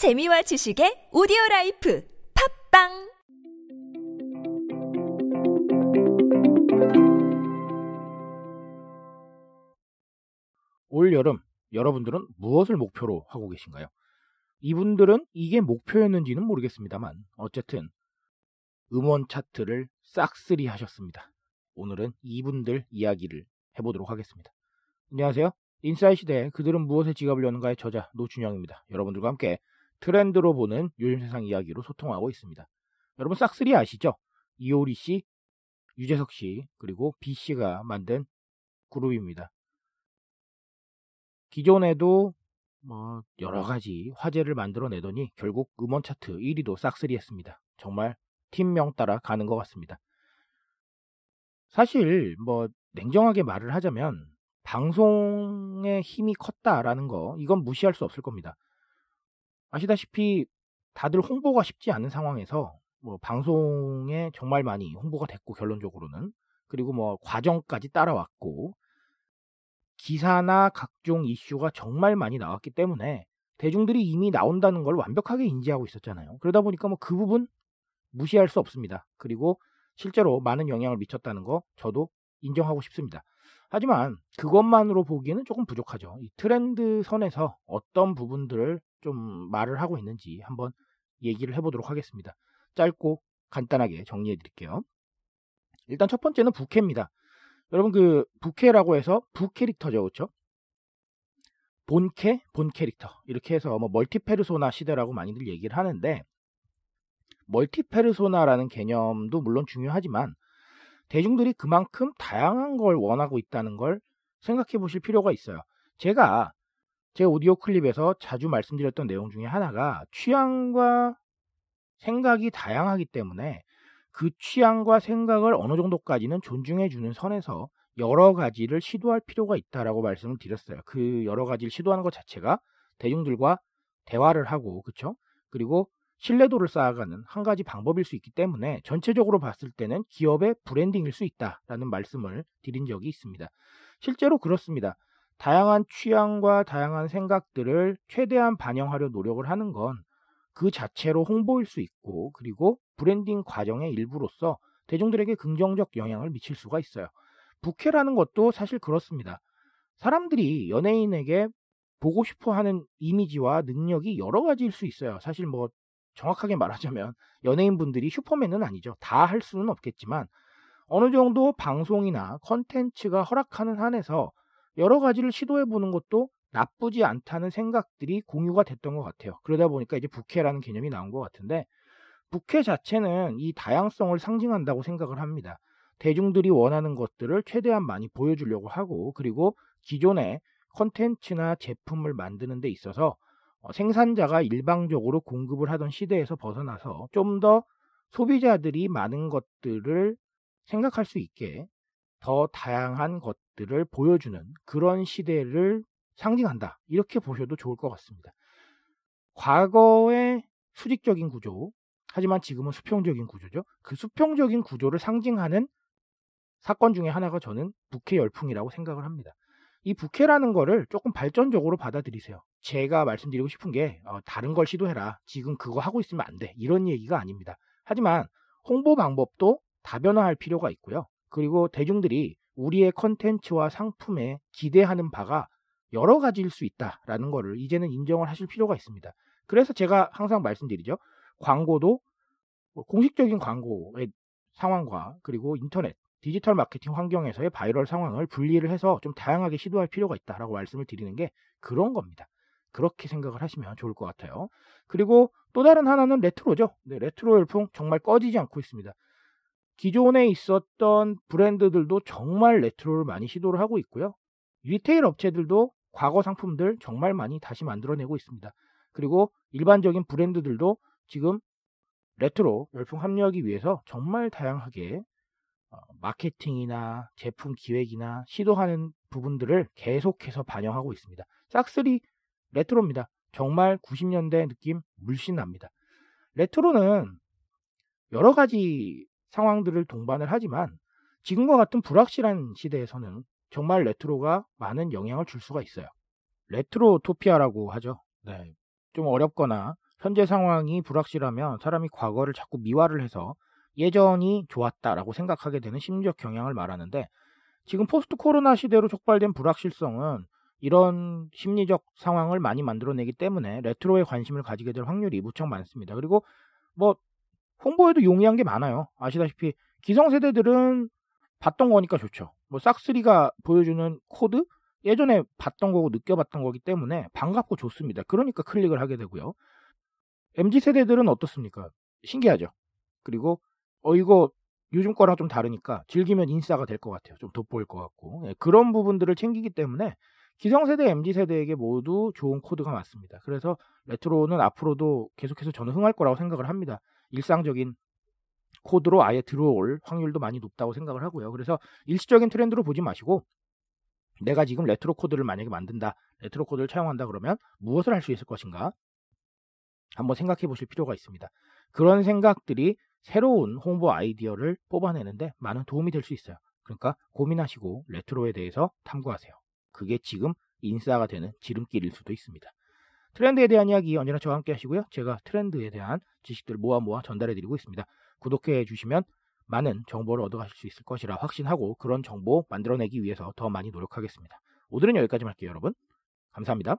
재미와 지식의 오디오 life 팟빵 올 여름 여러분들은 무엇을 목표로 하고 계신가요? 이분들은 이게 목표였는지는 모르겠습니다만 어쨌든 음원 차트를 싹쓸이 하셨습니다. 오늘은 이분들 이야기를 해보도록 하겠습니다. 안녕하세요. 인사이 시대 그들은 무엇에 지갑을 여는가의 저자 노준영입니다. 여러분들과 함께 트렌드로 보는 요즘 세상 이야기로 소통하고 있습니다. 여러분 싹쓸이 아시죠? 이효리 씨, 유재석 씨, 그리고 B 씨가 만든 그룹입니다. 기존에도 뭐 여러 가지 화제를 만들어내더니 결국 음원 차트 1위도 싹쓸이 했습니다. 정말 팀명 따라 가는 것 같습니다. 사실 뭐 냉정하게 말을 하자면 방송의 힘이 컸다라는 거 이건 무시할 수 없을 겁니다. 아시다시피 다들 홍보가 쉽지 않은 상황에서 뭐 방송에 정말 많이 홍보가 됐고 결론적으로는 그리고 뭐 과정까지 따라왔고 기사나 각종 이슈가 정말 많이 나왔기 때문에 대중들이 이미 나온다는 걸 완벽하게 인지하고 있었잖아요. 그러다 보니까 뭐 그 부분 무시할 수 없습니다. 그리고 실제로 많은 영향을 미쳤다는 거 저도 인정하고 싶습니다. 하지만 그것만으로 보기에는 조금 부족하죠. 이 트렌드 선에서 어떤 부분들을 좀 말을 하고 있는지 한번 얘기를 해보도록 하겠습니다. 짧고 간단하게 정리해 드릴게요. 일단 첫 번째는 부캐입니다. 여러분 그 부캐라고 해서 부캐릭터죠, 그렇죠? 본캐, 본캐릭터 이렇게 해서 뭐 멀티페르소나 시대라고 많이들 얘기를 하는데 멀티페르소나라는 개념도 물론 중요하지만 대중들이 그만큼 다양한 걸 원하고 있다는 걸 생각해 보실 필요가 있어요. 제가 제 오디오 클립에서 자주 말씀드렸던 내용 중에 하나가 취향과 생각이 다양하기 때문에 그 취향과 생각을 어느 정도까지는 존중해 주는 선에서 여러 가지를 시도할 필요가 있다라고 말씀을 드렸어요. 그 여러 가지를 시도하는 것 자체가 대중들과 대화를 하고 그쵸? 그리고 신뢰도를 쌓아가는 한 가지 방법일 수 있기 때문에 전체적으로 봤을 때는 기업의 branding일 수 있다라는 말씀을 드린 적이 있습니다. 실제로 그렇습니다. 다양한 취향과 다양한 생각들을 최대한 반영하려 노력을 하는 건 그 자체로 홍보일 수 있고 그리고 브랜딩 과정의 일부로서 대중들에게 긍정적 영향을 미칠 수가 있어요. 부캐라는 것도 사실 그렇습니다. 사람들이 연예인에게 보고 싶어 하는 이미지와 능력이 여러 가지일 수 있어요. 사실 뭐 정확하게 말하자면 연예인분들이 슈퍼맨은 아니죠. 다 할 수는 없겠지만 어느 정도 방송이나 컨텐츠가 허락하는 한에서 여러 가지를 시도해 보는 것도 나쁘지 않다는 생각들이 공유가 됐던 것 같아요. 그러다 보니까 이제 부캐라는 개념이 나온 것 같은데 부캐 자체는 이 다양성을 상징한다고 생각을 합니다. 대중들이 원하는 것들을 최대한 많이 보여주려고 하고 그리고 기존의 컨텐츠나 제품을 만드는 데 있어서 어, 생산자가 일방적으로 공급을 하던 시대에서 벗어나서 좀 더 소비자들이 많은 것들을 생각할 수 있게 더 다양한 것들을 보여주는 그런 시대를 상징한다. 이렇게 보셔도 좋을 것 같습니다. 과거의 수직적인 구조, 하지만 지금은 수평적인 구조죠. 그 수평적인 구조를 상징하는 사건 중에 하나가 저는 북해 열풍이라고 생각을 합니다. 이 북해라는 거를 조금 발전적으로 받아들이세요. 제가 말씀드리고 싶은 게 어, 다른 걸 시도해라. 지금 그거 하고 있으면 안 돼. 이런 얘기가 아닙니다. 하지만 홍보 방법도 다변화할 필요가 있고요. 그리고 대중들이 우리의 컨텐츠와 상품에 기대하는 바가 여러 가지일 수 있다라는 것을 이제는 인정을 하실 필요가 있습니다. 그래서 제가 항상 말씀드리죠. 광고도 뭐 공식적인 광고의 상황과 그리고 인터넷, 디지털 마케팅 환경에서의 바이럴 상황을 분리를 해서 좀 다양하게 시도할 필요가 있다라고 말씀을 드리는 게 그런 겁니다. 그렇게 생각을 하시면 좋을 것 같아요. 그리고 또 다른 하나는 레트로죠. 네, 레트로 열풍 정말 꺼지지 않고 있습니다. 기존에 있었던 브랜드들도 정말 레트로를 많이 시도를 하고 있고요. retail 업체들도 과거 상품들 정말 많이 다시 만들어내고 있습니다. 그리고 일반적인 브랜드들도 지금 레트로 열풍 합류하기 위해서 정말 다양하게 어, 마케팅이나 제품 기획이나 시도하는 부분들을 계속해서 반영하고 있습니다. 싹쓰리 레트로입니다. 정말 90년대 느낌 물씬 납니다. 레트로는 여러 가지 상황들을 동반을 하지만 지금과 같은 불확실한 시대에서는 정말 레트로가 많은 영향을 줄 수가 있어요. retrotopia라고 하죠. 네. 좀 어렵거나 현재 상황이 불확실하면 사람이 과거를 자꾸 미화를 해서 예전이 좋았다라고 생각하게 되는 심리적 경향을 말하는데 지금 포스트 코로나 시대로 촉발된 불확실성은 이런 심리적 상황을 많이 만들어내기 때문에 레트로에 관심을 가지게 될 확률이 무척 많습니다. 그리고 뭐 홍보에도 용이한 게 많아요. 아시다시피 기성세대들은 봤던 거니까 좋죠. 뭐 싹쓰리가 보여주는 코드 예전에 봤던 거고 느껴봤던 거기 때문에 반갑고 좋습니다. 그러니까 클릭을 하게 되고요. MZ 세대들은 어떻습니까? 신기하죠. 그리고 어 이거 요즘 거랑 좀 다르니까 즐기면 인싸가 될 것 같아요. 좀 돋보일 것 같고 예, 그런 부분들을 챙기기 때문에 기성세대, MZ세대에게 모두 좋은 코드가 맞습니다. 그래서 레트로는 앞으로도 계속해서 저는 흥할 거라고 생각을 합니다. 일상적인 코드로 아예 들어올 확률도 많이 높다고 생각을 하고요. 그래서 일시적인 트렌드로 보지 마시고 내가 지금 레트로 코드를 만약에 만든다, 레트로 코드를 차용한다 그러면 무엇을 할 수 있을 것인가? 한번 생각해 보실 필요가 있습니다. 그런 생각들이 새로운 홍보 아이디어를 뽑아내는데 많은 도움이 될 수 있어요. 그러니까 고민하시고 레트로에 대해서 탐구하세요. 그게 지금 인싸가 되는 지름길일 수도 있습니다. 트렌드에 대한 이야기 언제나 저와 함께 하시고요. 제가 트렌드에 대한 지식들을 모아 모아 전달해 드리고 있습니다. 구독해 주시면 많은 정보를 얻어가실 수 있을 것이라 확신하고 그런 정보 만들어내기 위해서 더 많이 노력하겠습니다. 오늘은 여기까지 할게요, 여러분. 감사합니다.